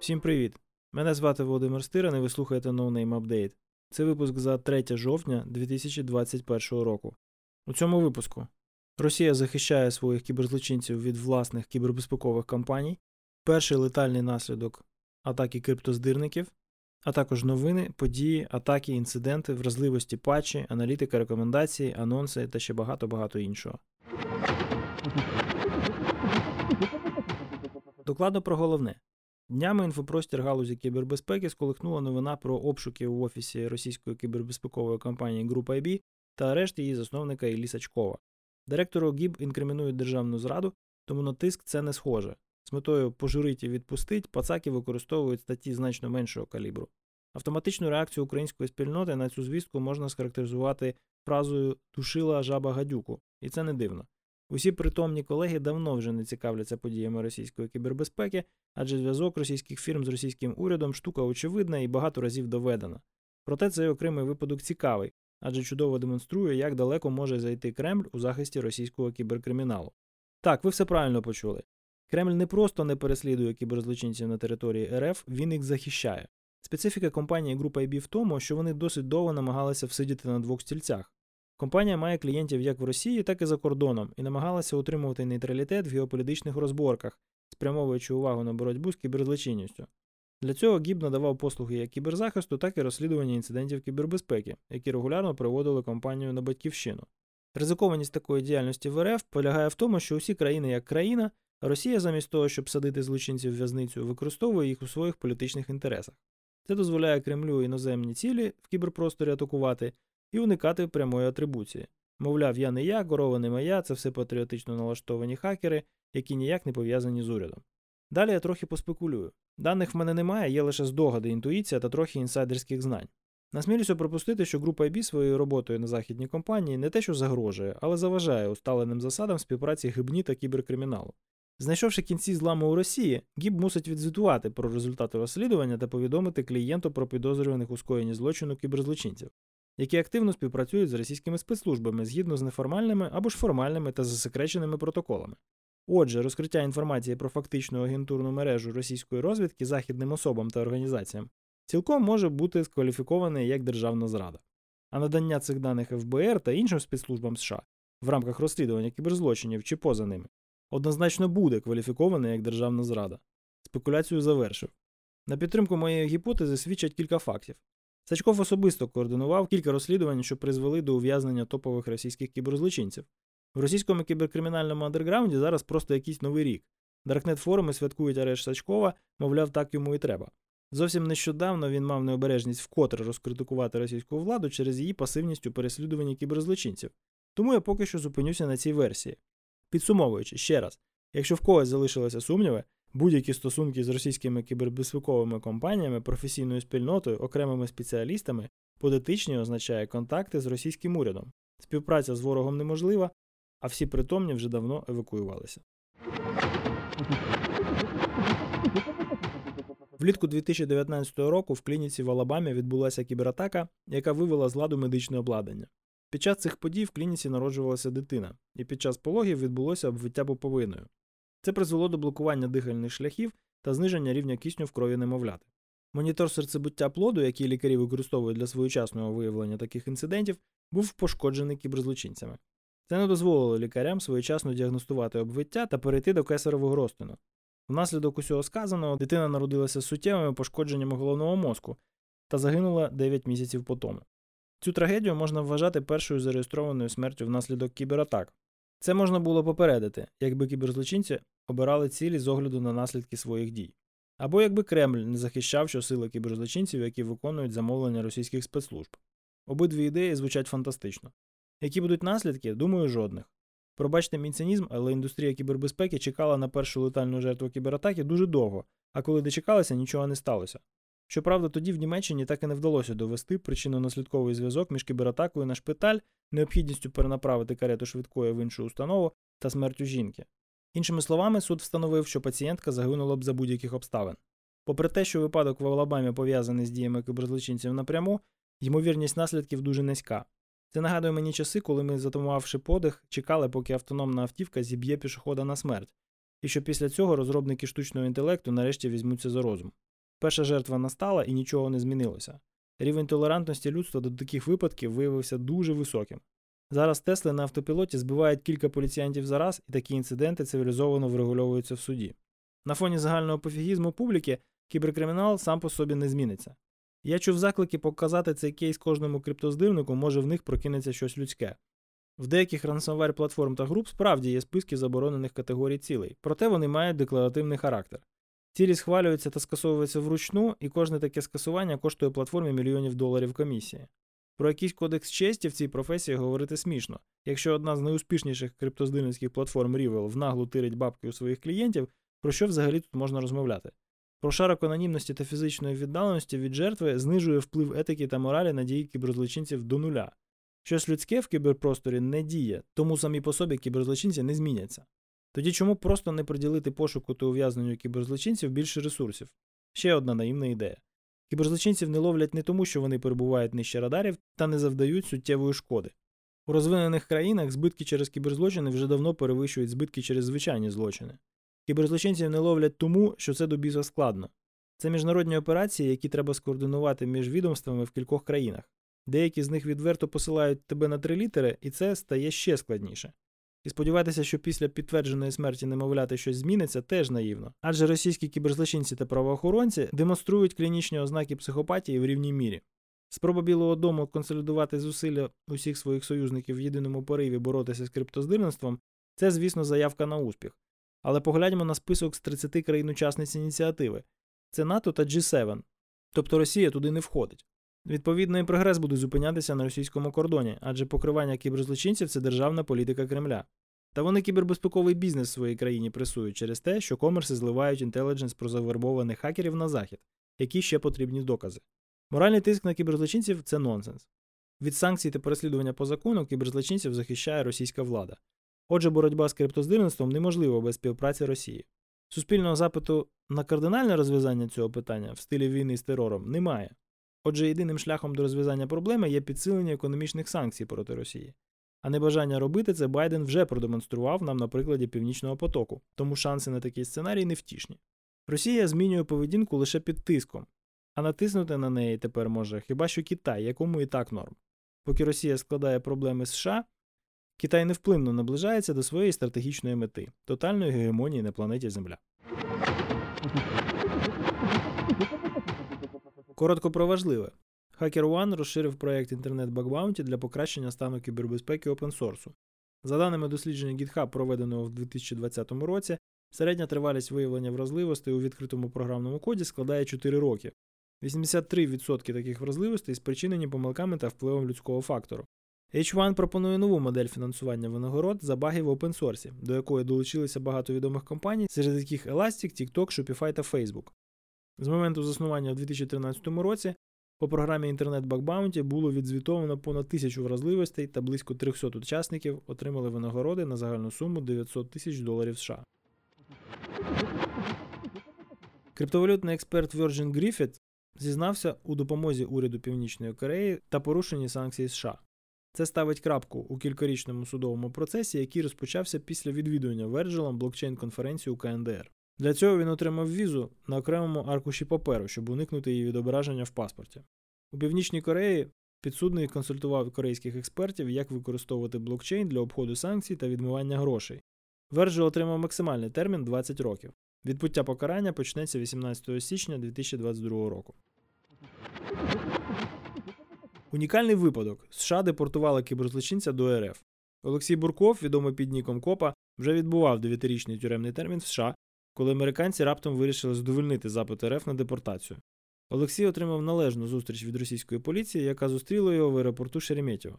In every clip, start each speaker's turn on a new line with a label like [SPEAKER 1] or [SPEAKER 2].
[SPEAKER 1] Всім привіт! Мене звати Володимир Стиран і ви слухаєте No Name Update. Це випуск за 3 жовтня 2021 року. У цьому випуску Росія захищає своїх кіберзлочинців від власних кібербезпекових кампаній, перший летальний наслідок атаки криптоздирників, а також новини, події, атаки, інциденти, вразливості патчі, аналітика, рекомендації, анонси та ще багато-багато іншого. Докладно про головне. Днями інфопростір галузі кібербезпеки сколихнула новина про обшуки в офісі російської кібербезпекової компанії Group IB та арешт її засновника Іллі Сачкова. Директору ГІБ інкримінують державну зраду, тому на тиск це не схоже. З метою пожурить і відпустить, пацаки використовують статті значно меншого калібру. Автоматичну реакцію української спільноти на цю звістку можна схарактеризувати фразою душила жаба гадюку, і це не дивно. Усі притомні колеги давно вже не цікавляться подіями російської кібербезпеки, адже зв'язок російських фірм з російським урядом штука очевидна і багато разів доведена. Проте цей окремий випадок цікавий, адже чудово демонструє, як далеко може зайти Кремль у захисті російського кіберкриміналу. Так, ви все правильно почули. Кремль не просто не переслідує кіберзлочинців на території РФ, він їх захищає. Специфіка компанії Group IB в тому, що вони досить довго намагалися всидіти на двох стільцях. Компанія має клієнтів як в Росії, так і за кордоном, і намагалася утримувати нейтралітет в геополітичних розборках, спрямовуючи увагу на боротьбу з кіберзлочинністю. Для цього ГІБ надавав послуги як кіберзахисту, так і розслідування інцидентів кібербезпеки, які регулярно приводили компанію на батьківщину. Ризикованість такої діяльності в РФ полягає в тому, що усі країни як країна, Росія замість того, щоб садити злочинців в в'язницю, використовує їх у своїх політичних інтересах. Це дозволяє Кремлю іноземні цілі в кіберпросторі атакувати і уникати прямої атрибуції. Мовляв, я не я, корова не моя, це все патріотично налаштовані хакери, які ніяк не пов'язані з урядом. Далі я трохи поспекулюю. Даних в мене немає, є лише здогади, інтуїція та трохи інсайдерських знань. Насмілюся пропустити, що група IB своєю роботою на західній компанії не те, що загрожує, але заважає усталеним засадам співпраці гибні та кіберкриміналу. Знайшовши кінці зламу у Росії, ГІБ мусить відзвітувати про результати розслідування та повідомити клієнту про підозрюваних у скоєнні злочину кіберзлочинців, які активно співпрацюють з російськими спецслужбами згідно з неформальними або ж формальними та засекреченими протоколами. Отже, розкриття інформації про фактичну агентурну мережу російської розвідки західним особам та організаціям цілком може бути скваліфіковане як державна зрада. А надання цих даних ФБР та іншим спецслужбам США в рамках розслідування кіберзлочинів чи поза ними однозначно буде кваліфіковане як державна зрада. Спекуляцію завершив. На підтримку моєї гіпотези свідчать кілька фактів. Сачков особисто координував кілька розслідувань, що призвели до ув'язнення топових російських кіберзлочинців. В російському кіберкримінальному андерграунді зараз просто якийсь новий рік. Даркнет форуми святкують арешт Сачкова, мовляв, так йому і треба. Зовсім нещодавно він мав необережність вкотре розкритикувати російську владу через її пасивність у переслідуванні кіберзлочинців. Тому я поки що зупинюся на цій версії. Підсумовуючи ще раз, якщо в когось залишилися сумніви, будь-які стосунки з російськими кібербезпековими компаніями, професійною спільнотою, окремими спеціалістами, подетичні означає контакти з російським урядом. Співпраця з ворогом неможлива, а всі притомні вже давно евакуювалися. Влітку 2019 року в клініці в Алабамі відбулася кібератака, яка вивела з ладу медичне обладнання. Під час цих подій в клініці народжувалася дитина, і під час пологів відбулося обвиття поповиною. Це призвело до блокування дихальних шляхів та зниження рівня кисню в крові немовляти. Монітор серцебуття плоду, який лікарі використовують для своєчасного виявлення таких інцидентів, був пошкоджений кіберзлочинцями. Це не дозволило лікарям своєчасно діагностувати обвиття та перейти до кесарового розтину. Внаслідок усього сказаного дитина народилася з суттєвими пошкодженнями головного мозку та загинула 9 місяців по тому. Цю трагедію можна вважати першою зареєстрованою смертю внаслідок кібератак. Це можна було попередити, якби кіберзлочинці обирали цілі з огляду на наслідки своїх дій. Або якби Кремль не захищав щосили кіберзлочинців, які виконують замовлення російських спецслужб. Обидві ідеї звучать фантастично. Які будуть наслідки, думаю, жодних. Пробачте мій цинізм, але індустрія кібербезпеки чекала на першу летальну жертву кібератаки дуже довго, а коли дочекалася, нічого не сталося. Щоправда, тоді в Німеччині так і не вдалося довести причинно-наслідковий зв'язок між кібератакою на шпиталь, необхідністю перенаправити карету швидкої в іншу установу та смертю жінки. Іншими словами, суд встановив, що пацієнтка загинула б за будь-яких обставин. Попри те, що випадок в Алабамі пов'язаний з діями кіберзлочинців напряму, ймовірність наслідків дуже низька. Це нагадує мені часи, коли ми, затамувавши подих, чекали, поки автономна автівка зіб'є пішохода на смерть, і що після цього розробники штучного інтелекту нарешті візьмуться за розум. Перша жертва настала і нічого не змінилося. Рівень толерантності людства до таких випадків виявився дуже високим. Зараз Тесли на автопілоті збивають кілька поліціянтів за раз, і такі інциденти цивілізовано врегульовуються в суді. На фоні загального пофігізму публіки кіберкримінал сам по собі не зміниться. Я чув заклики показати цей кейс кожному криптоздивнику, може в них прокинеться щось людське. В деяких ransomware платформ та груп справді є списки заборонених категорій цілей, проте вони мають декларативний характер. Цілі схвалюються та скасовуються вручну, і кожне таке скасування коштує платформі мільйонів доларів комісії. Про якийсь кодекс честі в цій професії говорити смішно. Якщо одна з найуспішніших криптоздивницьких платформ Rivel внаглу тирить бабки у своїх клієнтів, про що взагалі тут можна розмовляти? Прошарок анонімності та фізичної віддаленості від жертви знижує вплив етики та моралі на дії кіберзлочинців до нуля. Щось людське в кіберпросторі не діє, тому самі по собі кіберзлочинці не зміняться. Тоді чому просто не приділити пошуку та ув'язненню кіберзлочинців більше ресурсів? Ще одна наївна ідея. Кіберзлочинців не ловлять не тому, що вони перебувають нижче радарів та не завдають суттєвої шкоди. У розвинених країнах збитки через кіберзлочини вже давно перевищують збитки через звичайні злочини. Кіберзлочинців не ловлять тому, що це до біса складно. Це міжнародні операції, які треба скоординувати між відомствами в кількох країнах. Деякі з них відверто посилають тебе на три літери, і це стає ще складніше. І сподіватися, що після підтвердженої смерті немовляти щось зміниться, теж наївно. Адже російські кіберзлочинці та правоохоронці демонструють клінічні ознаки психопатії в рівній мірі. Спроба Білого Дому консолідувати зусилля усіх своїх союзників в єдиному пориві боротися з криптоздирництвом це, звісно, заявка на успіх. Але погляньмо на список з 30 країн-учасниць ініціативи це НАТО та G7, тобто Росія туди не входить. Відповідно, і прогрес буде зупинятися на російському кордоні, адже покривання кіберзлочинців це державна політика Кремля. Та вони кібербезпековий бізнес в своїй країні пресують через те, що комерси зливають інтелідженс про завербованих хакерів на захід, які ще потрібні докази. Моральний тиск на кіберзлочинців це нонсенс. Від санкцій та переслідування по закону кіберзлочинців захищає російська влада. Отже, боротьба з криптоздирництвом неможлива без співпраці Росії. Суспільного запиту на кардинальне розв'язання цього питання в стилі війни з терором немає. Отже, єдиним шляхом до розв'язання проблеми є підсилення економічних санкцій проти Росії. А небажання робити це Байден вже продемонстрував нам на прикладі Північного потоку, тому шанси на такий сценарій невтішні. Росія змінює поведінку лише під тиском, а натиснути на неї тепер може хіба що Китай, якому і так норм. Поки Росія складає проблеми США, Китай невплинно наближається до своєї стратегічної мети тотальної гегемонії на планеті Земля. Коротко про важливе. HackerOne розширив проєкт Bug Bounty для покращення стану кібербезпеки опенсорсу. За даними дослідження GitHub, проведеного в 2020 році, середня тривалість виявлення вразливостей у відкритому програмному коді складає 4 роки. 83% таких вразливостей спричинені помилками та впливом людського фактору. H1 пропонує нову модель фінансування винагород за баги в опенсорсі, до якої долучилися багато відомих компаній, серед яких Elastic, TikTok, Shopify та Facebook. З моменту заснування в 2013 році по програмі Bug Bounty було відзвітовано понад тисячу вразливостей та близько 300 учасників отримали винагороди на загальну суму 900 тисяч доларів США. Криптовалютний експерт Virgin Griffith зізнався у допомозі уряду Північної Кореї та порушенні санкцій США. Це ставить крапку у кількарічному судовому процесі, який розпочався після відвідування Верджелом блокчейн-конференції у КНДР. Для цього він отримав візу на окремому аркуші паперу, щоб уникнути її відображення в паспорті. У Північній Кореї підсудний консультував корейських експертів, як використовувати блокчейн для обходу санкцій та відмивання грошей. Верджел отримав максимальний термін 20 років. Відпуття покарання почнеться 18 січня 2022 року. Унікальний випадок. США депортували кіберзлочинця до РФ. Олексій Бурков, відомий під ніком Копа, вже відбував 9-річний тюремний термін в США, коли американці раптом вирішили задовольнити запит РФ на депортацію. Олексій отримав належну зустріч від російської поліції, яка зустріла його в аеропорту Шереметьєво.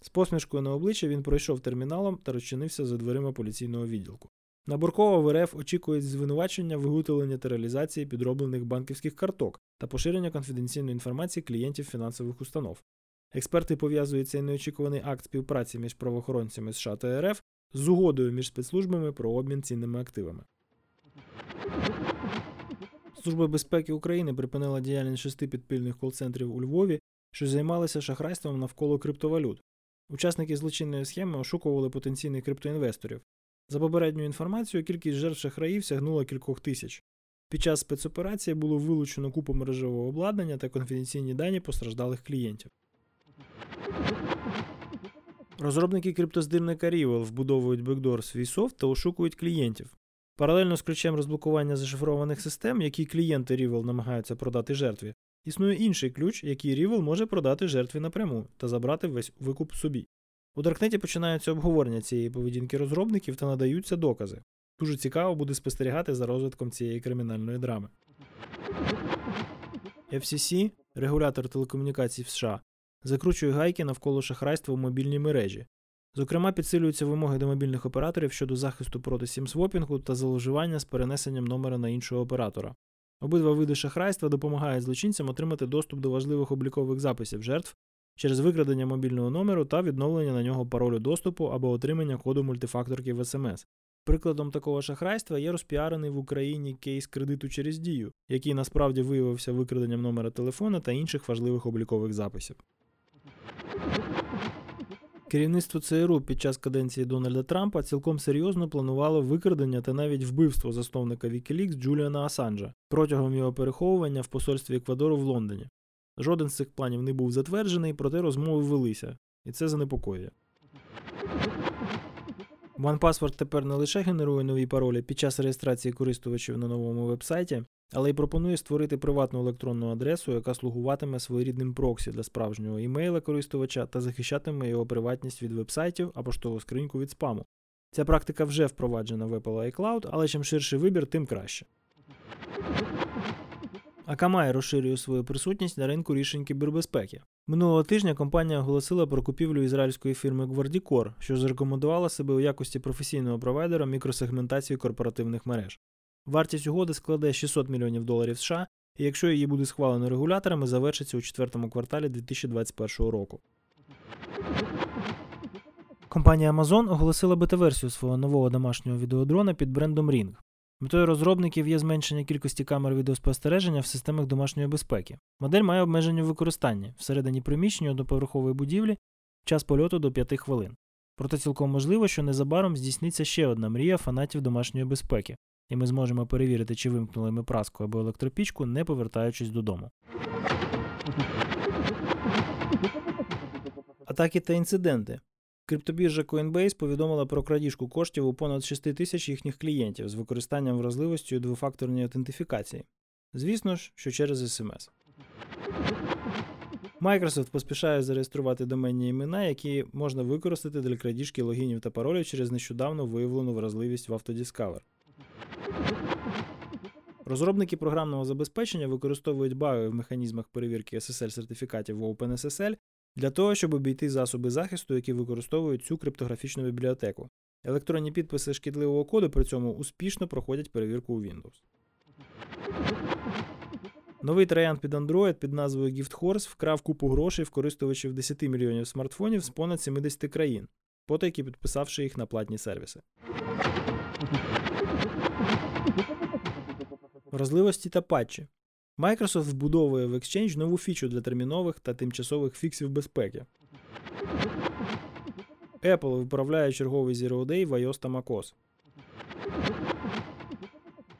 [SPEAKER 1] З посмішкою на обличчя він пройшов терміналом та розчинився за дверима поліційного відділку. На Буркова в РФ очікують звинувачення виготовлення та реалізації підроблених банківських карток та поширення конфіденційної інформації клієнтів фінансових установ. Експерти пов'язують цей неочікуваний акт співпраці між правоохоронцями США та РФ з угодою між спецслужбами про обмін цінними активами. Служба безпеки України припинила діяльність шести підпільних кол-центрів у Львові, що займалися шахрайством навколо криптовалют. Учасники злочинної схеми ошукували потенційних криптоінвесторів. За попередньою інформацією, кількість жертв шахраїв сягнула кількох тисяч. Під час спецоперації було вилучено купу мережевого обладнання та конфіденційні дані постраждалих клієнтів. Розробники криптоздирника Rival вбудовують бекдор в свій софт та ошукують клієнтів. Паралельно з ключем розблокування зашифрованих систем, які клієнти Rival намагаються продати жертві, існує інший ключ, який Rival може продати жертві напряму та забрати весь викуп собі. У Даркнеті починаються обговорення цієї поведінки розробників та надаються докази. Дуже цікаво буде спостерігати за розвитком цієї кримінальної драми. FCC, регулятор телекомунікацій в США, закручує гайки навколо шахрайства у мобільній мережі. Зокрема, підсилюються вимоги до мобільних операторів щодо захисту проти сімсвопінгу та зловживання з перенесенням номера на іншого оператора. Обидва види шахрайства допомагають злочинцям отримати доступ до важливих облікових записів жертв через викрадення мобільного номеру та відновлення на нього паролю доступу або отримання коду мультифакторки в СМС. Прикладом такого шахрайства є розпіарений в Україні кейс кредиту через дію, який насправді виявився викраденням номера телефона та інших важливих облікових записів. Керівництво ЦРУ під час каденції Дональда Трампа цілком серйозно планувало викрадення та навіть вбивство засновника Wikileaks Джуліана Асанджа протягом його переховування в посольстві Еквадору в Лондоні. Жоден з цих планів не був затверджений, проте розмови велися, і це занепокоює. OnePassword тепер не лише генерує нові паролі під час реєстрації користувачів на новому вебсайті, але й пропонує створити приватну електронну адресу, яка слугуватиме своєрідним проксі для справжнього імейла користувача та захищатиме його приватність від вебсайтів або поштову скриньку від спаму. Ця практика вже впроваджена в Apple iCloud, але чим ширший вибір, тим краще. Akamai розширює свою присутність на ринку рішень кібербезпеки. Минулого тижня компанія оголосила про купівлю ізраїльської фірми Guardicore, що зарекомендувала себе у якості професійного провайдера мікросегментації корпоративних мереж. Вартість угоди складе 600 мільйонів доларів США, і якщо її буде схвалено регуляторами, завершиться у четвертому кварталі 2021 року. Компанія Amazon оголосила бета-версію свого нового домашнього відеодрона під брендом Ring. Метою розробників є зменшення кількості камер відеоспостереження в системах домашньої безпеки. Модель має обмеження в використанні всередині приміщення до поверхової будівлі час польоту до 5 хвилин. Проте цілком можливо, що незабаром здійсниться ще одна мрія фанатів домашньої безпеки, і ми зможемо перевірити, чи вимкнули ми праску або електропічку, не повертаючись додому. Атаки та інциденти. Криптобіржа Coinbase повідомила про крадіжку коштів у понад 6 тисяч їхніх клієнтів з використанням вразливості у двофакторній аутентифікації. Звісно ж, що через СМС. Microsoft поспішає зареєструвати доменні імена, які можна використати для крадіжки логінів та паролів через нещодавно виявлену вразливість в Autodiscover. Розробники програмного забезпечення використовують баги в механізмах перевірки SSL сертифікатів в OpenSSL для того, щоб обійти засоби захисту, які використовують цю криптографічну бібліотеку. Електронні підписи шкідливого коду при цьому успішно проходять перевірку у Windows. Новий троян під Android під назвою GiftHorse вкрав купу грошей в користувачів 10 мільйонів смартфонів з понад 70 країн, потайки підписавши їх на платні сервіси. Вразливості та патчі. Microsoft вбудовує в Exchange нову фічу для термінових та тимчасових фіксів безпеки. Apple виправляє черговий Zero Day в iOS та macOS.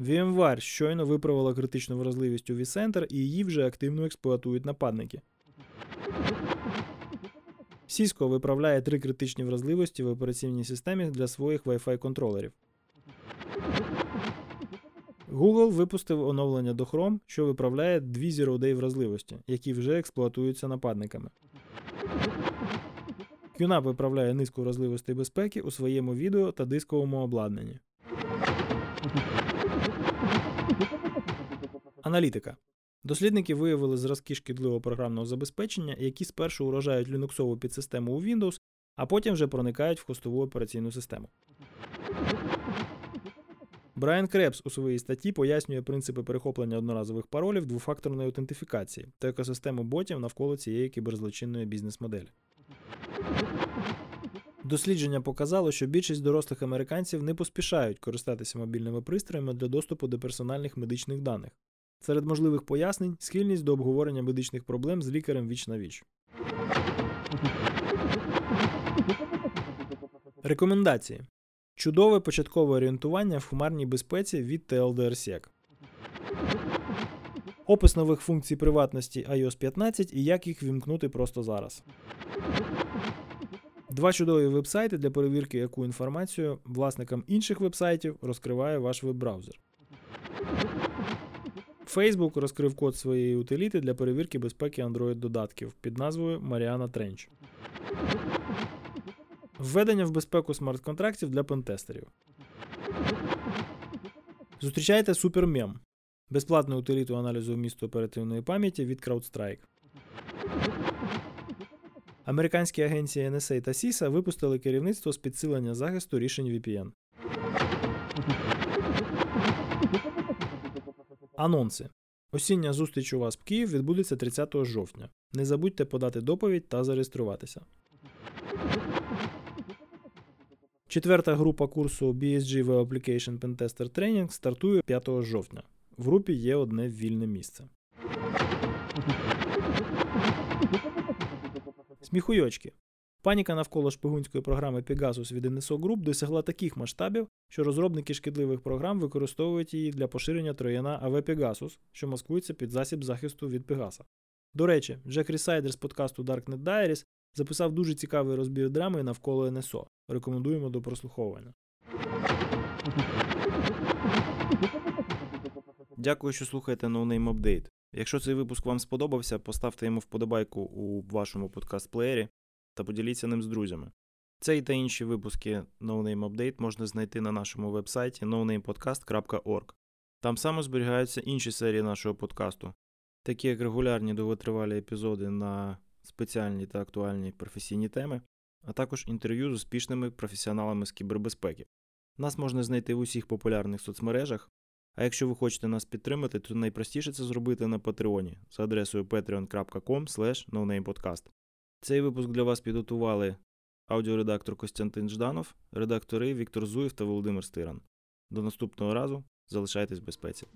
[SPEAKER 1] VMware щойно виправила критичну вразливість у vCenter і її вже активно експлуатують нападники. Cisco виправляє три критичні вразливості в операційній системі для своїх Wi-Fi контролерів. Google випустив оновлення до Chrome, що виправляє дві Day вразливості, які вже експлуатуються нападниками. QNAP виправляє низку вразливостей безпеки у своєму відео та дисковому обладнанні. Аналітика. Дослідники виявили зразки шкідливого програмного забезпечення, які спершу уражають лінуксову підсистему у Windows, а потім вже проникають в хостову операційну систему. Брайан Крепс у своїй статті пояснює принципи перехоплення одноразових паролів двофакторної аутентифікації та екосистему ботів навколо цієї кіберзлочинної бізнес-моделі. Дослідження показало, що більшість дорослих американців не поспішають користатися мобільними пристроями для доступу до персональних медичних даних. Серед можливих пояснень схильність до обговорення медичних проблем з лікарем віч на віч. Рекомендації. Чудове початкове орієнтування в хмарній безпеці від TLDRSEC. Опис нових функцій приватності iOS 15 і як їх вімкнути просто зараз. Два чудові вебсайти для перевірки, яку інформацію власникам інших вебсайтів розкриває ваш веб-браузер. Facebook розкрив код своєї утиліти для перевірки безпеки Android-додатків під назвою Mariana Trench. Введення в безпеку смарт-контрактів для пентестерів. Зустрічайте SuperMem – безплатну утиліту аналізу вмісту оперативної пам'яті від CrowdStrike. Американські агенції NSA та CISA випустили керівництво з підсилення захисту рішень VPN. Анонси. Осіння зустріч у вас в Київ відбудеться 30 жовтня. Не забудьте подати доповідь та зареєструватися. Четверта група курсу BSG Web Application Pentester Training стартує 5 жовтня. В групі є одне вільне місце. Сміхуйочки. Паніка навколо шпигунської програми Pegasus від NSO Group досягла таких масштабів, що розробники шкідливих програм використовують її для поширення трояна AV Pegasus, що маскується під засіб захисту від Пегаса. До речі, Джек Рісайдер з подкасту Darknet Diaries записав дуже цікавий розбір драми навколо НСО. Рекомендуємо до прослуховування.
[SPEAKER 2] Дякую, що слухаєте No Name Update. Якщо цей випуск вам сподобався, поставте йому вподобайку у вашому подкаст-плеєрі та поділіться ним з друзями. Цей та інші випуски No Name Update можна знайти на нашому вебсайті nonamepodcast.org. Там саме зберігаються інші серії нашого подкасту, такі як регулярні довготривалі епізоди на спеціальні та актуальні професійні теми, а також інтерв'ю з успішними професіоналами з кібербезпеки. Нас можна знайти в усіх популярних соцмережах. А якщо ви хочете нас підтримати, то найпростіше це зробити на Патреоні за адресою patreon.com. Цей випуск для вас підготували аудіоредактор Костянтин Жданов, редактори Віктор Зуєв та Володимир Стиран. До наступного разу залишайтесь в безпеці.